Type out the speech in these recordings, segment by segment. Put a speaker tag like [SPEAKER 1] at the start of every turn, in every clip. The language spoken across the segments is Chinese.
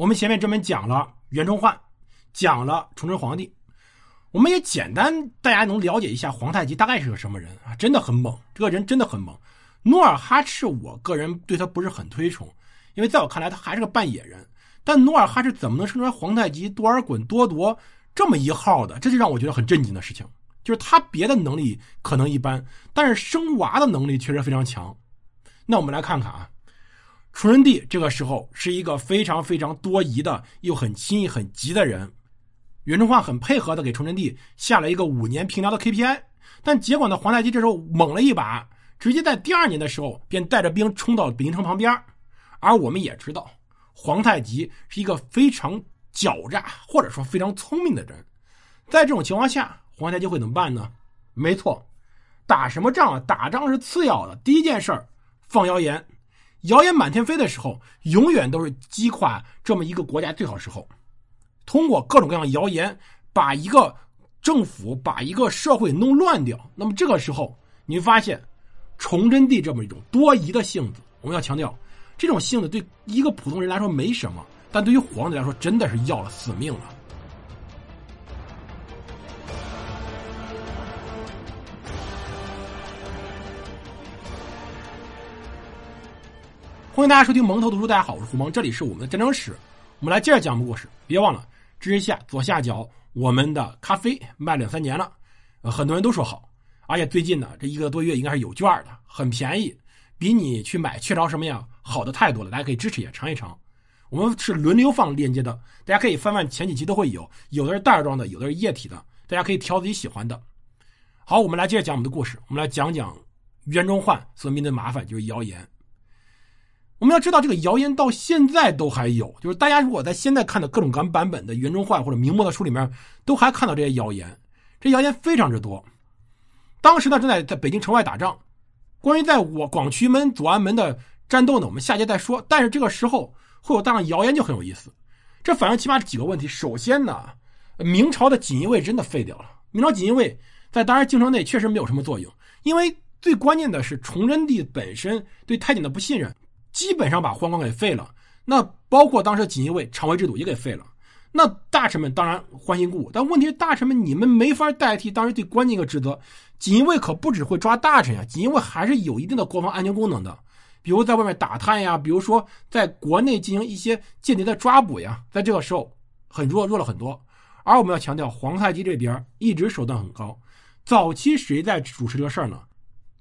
[SPEAKER 1] 我们前面专门讲了袁崇焕，讲了崇祯皇帝，我们也简单大家能了解一下皇太极大概是个什么人啊？真的很猛，这个人真的很猛。努尔哈赤，我个人对他不是很推崇，因为在我看来他还是个半野人。但努尔哈赤怎么能生出来皇太极多尔衮多铎这么一号的？这就让我觉得很震惊的事情。就是他别的能力可能一般，但是生娃的能力确实非常强。那我们来看看啊，崇祯帝这个时候是一个非常非常多疑的，又很轻易很急的人。袁崇焕很配合的给崇祯帝下了一个五年平辽的 KPI，但结果呢，皇太极这时候猛了一把，直接在第二年的时候便带着兵冲到北京城旁边。而我们也知道，皇太极是一个非常狡诈或者说非常聪明的人，在这种情况下。皇太极会怎么办呢？没错，打什么仗啊？打仗是次要的，第一件事儿放谣言，谣言满天飞的时候，永远都是击垮这么一个国家最好时候。通过各种各样谣言，把一个政府、把一个社会弄乱掉。那么这个时候，你会发现，崇祯帝这么一种多疑的性子，我们要强调，这种性子对一个普通人来说没什么，但对于皇帝来说，真的是要了死命了。欢迎大家收听蒙头读书，大家好，我是胡蒙，这里是我们的战争史，我们来接着讲故事。别忘了支持一下左下角我们的咖啡卖两三年了，呃，很多人都说好，而且最近呢这一个多月应该是有券的，很便宜，比你去买雀巢什么呀好的太多了。大家可以支持也尝一尝。我们是轮流放链接的，大家可以翻翻前几期都会有，有的是袋装的，有的是液体的，大家可以挑自己喜欢的。好，我们来接着讲我们的故事，我们来讲讲袁崇焕所面对的麻烦，就是谣言。我们要知道，这个谣言到现在都还有，就是大家如果在现在看的各种各版本的袁崇焕或者明末的书里面，都还看到这些谣言。这谣言非常之多。当时呢，正在在北京城外打仗。关于在我广渠门、左安门的战斗呢，我们下节再说。但是这个时候会有大量谣言，就很有意思。这反映起码几个问题。首先呢，明朝的锦衣卫真的废掉了。明朝锦衣卫在当时京城内确实没有什么作用，因为最关键的是崇祯帝本身对太监的不信任。基本上把宦官给废了，那包括当时锦衣卫常规制度也给废了。那大臣们当然欢欣鼓舞，但问题是大臣们你们没法代替当时最关键一个职责。锦衣卫可不只会抓大臣呀，锦衣卫还是有一定的国防安全功能的，比如在外面打探呀，比如说在国内进行一些间谍的抓捕呀。在这个时候很弱，弱了很多。而我们要强调，皇太极这边一直手段很高。早期谁在主持这个事儿呢？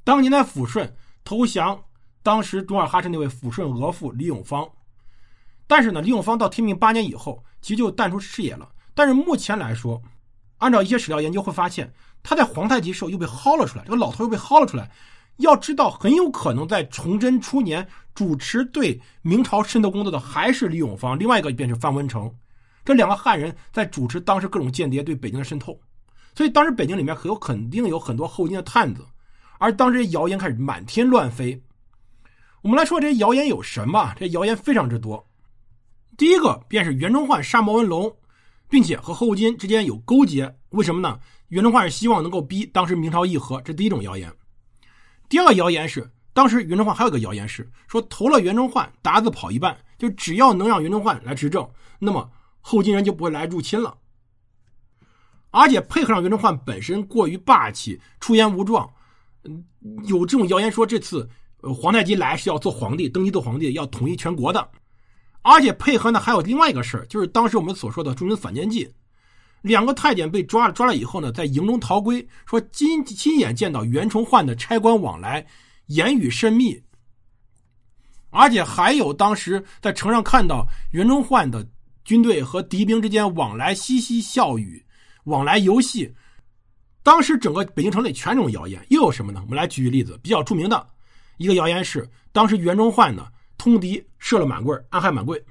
[SPEAKER 1] 当年的抚顺投降。当时努尔哈赤那位抚顺额驸李永芳，但是呢，李永芳到天命八年以后，其实就淡出视野了。但是目前来说，按照一些史料研究会发现，他在皇太极时候又被薅了出来，这个老头又被薅了出来。要知道，很有可能在崇祯初年主持对明朝渗透工作的还是李永芳，另外一个便是范文成，这两个汉人在主持当时各种间谍对北京的渗透。所以当时北京里面很有肯定有很多后金的探子，而当时谣言开始满天乱飞。我们来说这些谣言有什么？这谣言非常之多。第一个便是袁崇焕杀毛文龙，并且和后金之间有勾结。为什么呢？袁崇焕是希望能够逼当时明朝议和，这第一种谣言。第二个谣言是，当时袁崇焕还有个谣言是说，投了袁崇焕，鞑子跑一半，就只要能让袁崇焕来执政，那么后金人就不会来入侵了。而且配合上袁崇焕本身过于霸气、出言无状，嗯，有这种谣言说这次。呃，皇太极来是要做皇帝，登基做皇帝，要统一全国的，而且配合呢还有另外一个事儿，就是当时我们所说的中军反间计，两个太监被抓了，抓了以后呢，在营中逃归，说亲亲眼见到袁崇焕的差官往来，言语甚密，而且还有当时在城上看到袁崇焕的军队和敌兵之间往来嬉嬉笑语，往来游戏，当时整个北京城内全这种谣言，又有什么呢？我们来举个例子，比较著名的。一个谣言是，当时袁崇焕呢通敌射了满贵，暗害满贵。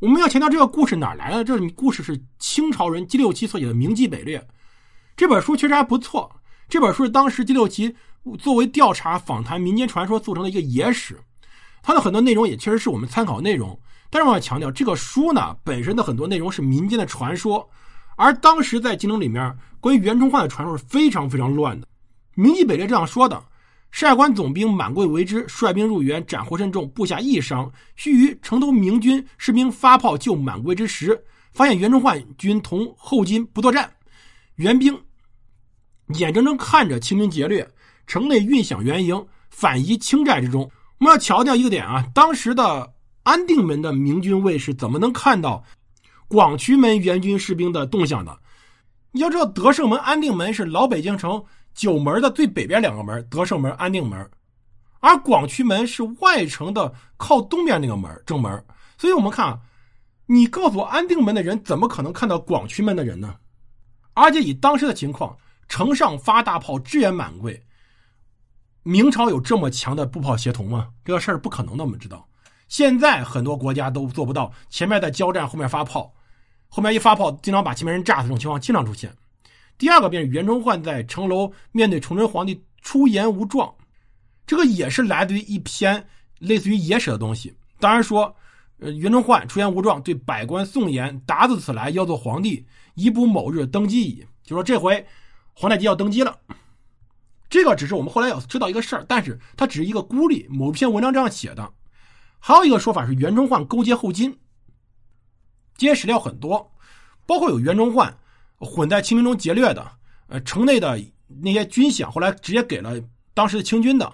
[SPEAKER 1] 我们要强调这个故事哪来的？这故事是清朝人姬六奇所写的《明记北略》这本书，确实还不错。这本书是当时姬六奇作为调查访谈民间传说组成的一个野史，它的很多内容也确实是我们参考内容。但是我要强调，这个书呢本身的很多内容是民间的传说，而当时在京城里面关于袁崇焕的传说是非常非常乱的。《明记北略》这样说的。率关总兵满贵为之，率兵入援，斩获甚众，部下一伤。须臾，城头明军士兵发炮救满贵之时，发现袁崇焕军同后金不作战，援兵眼睁睁看着清兵劫掠，城内运饷援营，反移清寨之中。我们要强调一个点啊，当时的安定门的明军卫士怎么能看到广渠门援军士兵的动向的？你要知道，德胜门、安定门是老北京城九门的最北边两个门，德胜门、安定门，而广渠门是外城的靠东边那个门正门。所以我们看啊，你告诉我安定门的人怎么可能看到广渠门的人呢？而且以当时的情况，城上发大炮支援满贵。明朝有这么强的步炮协同吗？这个事儿不可能的。我们知道，现在很多国家都做不到，前面在交战，后面发炮，后面一发炮，经常把前面人炸死，这种情况经常出现。第二个便是袁崇焕在城楼面对崇祯皇帝出言无状，这个也是来自于一篇类似于野史的东西。当然说，呃，袁崇焕出言无状，对百官宋言：“达子此来要做皇帝，以补某日登基矣。”就说这回皇太极要登基了。这个只是我们后来要知道一个事儿，但是它只是一个孤立。某篇文章这样写的，还有一个说法是袁崇焕勾结后金。这些史料很多，包括有袁崇焕混在清兵中劫掠的，呃，城内的那些军饷后来直接给了当时的清军的。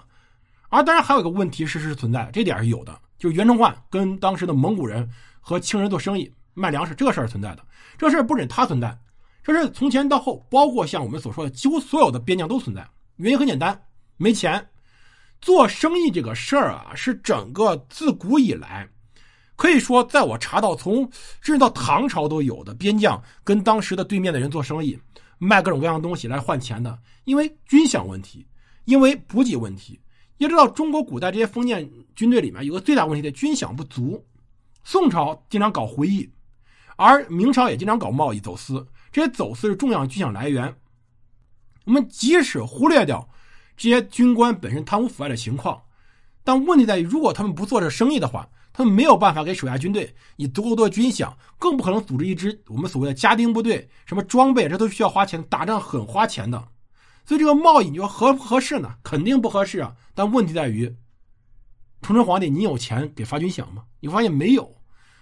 [SPEAKER 1] 而当然还有一个问题，事实是存在，这点是有的，就是袁崇焕跟当时的蒙古人和清人做生意卖粮食，这事儿存在的。这事儿不仅他存在，这是从前到后，包括像我们所说的，几乎所有的边将都存在。原因很简单，没钱。做生意这个事儿啊，是整个自古以来，可以说在我查到，从甚至到唐朝都有的边将跟当时的对面的人做生意，卖各种各样的东西来换钱的。因为军饷问题，因为补给问题。要知道，中国古代这些封建军队里面有个最大问题的军饷不足。宋朝经常搞回役，而明朝也经常搞贸易走私，这些走私是重要军饷来源。我们即使忽略掉这些军官本身贪污腐败的情况，但问题在于，如果他们不做这生意的话，他们没有办法给手下军队以足够多的军饷，更不可能组织一支我们所谓的家丁部队，什么装备，这都需要花钱，打仗很花钱的。所以这个贸易，你说合不合适呢？肯定不合适啊。但问题在于，崇祯皇帝，你有钱给发军饷吗？你发现没有？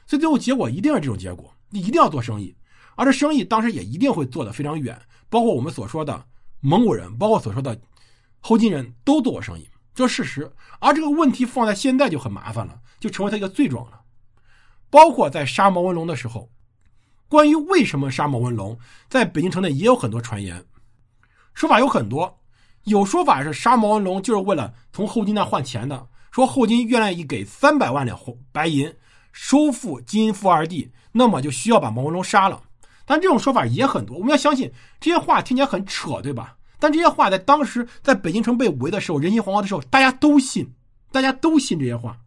[SPEAKER 1] 所以最后结果一定是这种结果，你一定要做生意，而这生意当时也一定会做得非常远，包括我们所说的。蒙古人，包括所说的后金人都做过生意，这事实。而这个问题放在现在就很麻烦了，就成为他一个罪状了。包括在杀毛文龙的时候，关于为什么杀毛文龙，在北京城内也有很多传言，说法有很多。有说法是杀毛文龙就是为了从后金那换钱的，说后金愿意给三百万两白银收复金富二地，那么就需要把毛文龙杀了。但这种说法也很多，我们要相信这些话听起来很扯，对吧？但这些话在当时在北京城被围的时候，人心惶惶的时候，大家都信，大家都信这些话。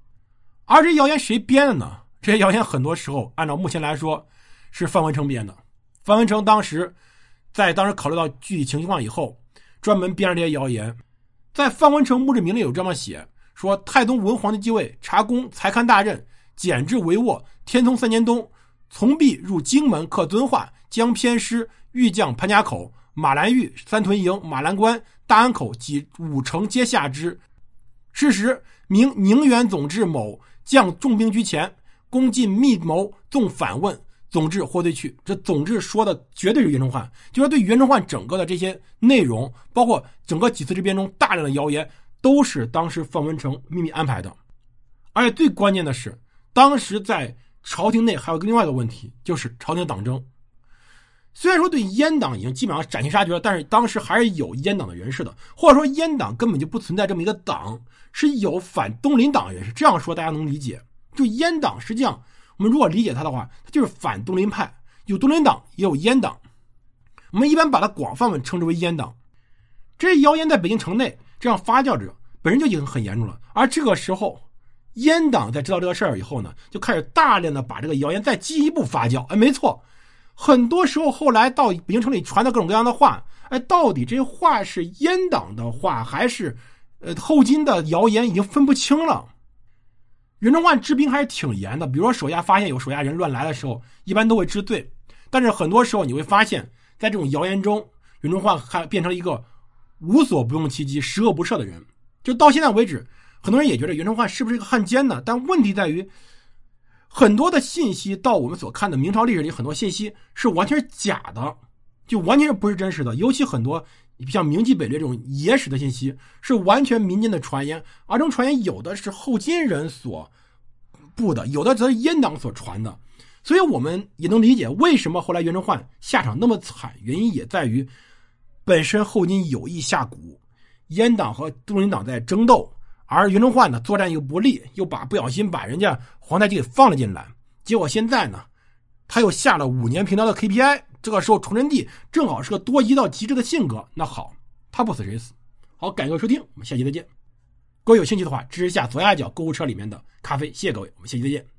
[SPEAKER 1] 而这谣言谁编的呢？这些谣言很多时候按照目前来说是范文成编的。范文成当时在当时考虑到具体情况以后，专门编了这些谣言。在范文成墓志铭里有这么写：说太宗文皇帝继位，查公才堪大任，简制帷幄。天聪三年冬。从毕入荆门，刻遵化，将偏师御将潘家口、马兰峪、三屯营、马兰关、大安口及五城皆下之。是时，明宁远总制某将重兵居前，攻进密谋，纵反问，总制获罪去。这总制说的绝对是袁崇焕，就说对袁崇焕整个的这些内容，包括整个几次之变中大量的谣言，都是当时范文成秘密安排的。而且最关键的是，当时在。朝廷内还有另外一个问题，就是朝廷党争。虽然说对阉党已经基本上斩尽杀绝了，但是当时还是有阉党的人士的，或者说阉党根本就不存在这么一个党，是有反东林党人士。这样说大家能理解？就阉党实际上，我们如果理解他的话，他就是反东林派，有东林党也有阉党。我们一般把它广泛的称之为阉党。这谣言在北京城内这样发酵着，本身就已经很严重了，而这个时候。阉党在知道这个事儿以后呢，就开始大量的把这个谣言再进一步发酵。哎，没错，很多时候后来到北京城里传的各种各样的话，哎，到底这话是阉党的话，还是呃后金的谣言，已经分不清了。袁崇焕治兵还是挺严的，比如说手下发现有手下人乱来的时候，一般都会治罪。但是很多时候你会发现，在这种谣言中，袁崇焕还变成了一个无所不用其极、十恶不赦的人。就到现在为止，很多人也觉得袁崇焕是不是一个汉奸呢？但问题在于，很多的信息到我们所看的明朝历史里，很多信息是完全是假的，就完全是不是真实的。尤其很多像明记北略这种野史的信息，是完全民间的传言，而这种传言有的是后金人所布的，有的则是阉党所传的。所以我们也能理解为什么后来袁崇焕下场那么惨，原因也在于本身后金有意下蛊，阉党和东林党在争斗，而袁崇焕呢作战又不利，又把不小心把人家皇太极给放了进来，结果现在呢他又下了五年平辽的 KPI，这个时候崇祯帝正好是个多疑到极致的性格，那好，他不死谁死？好，感谢各位收听，我们下期再见。各位有兴趣的话，支持一下左下角购物车里面的咖啡，谢谢各位，我们下期再见。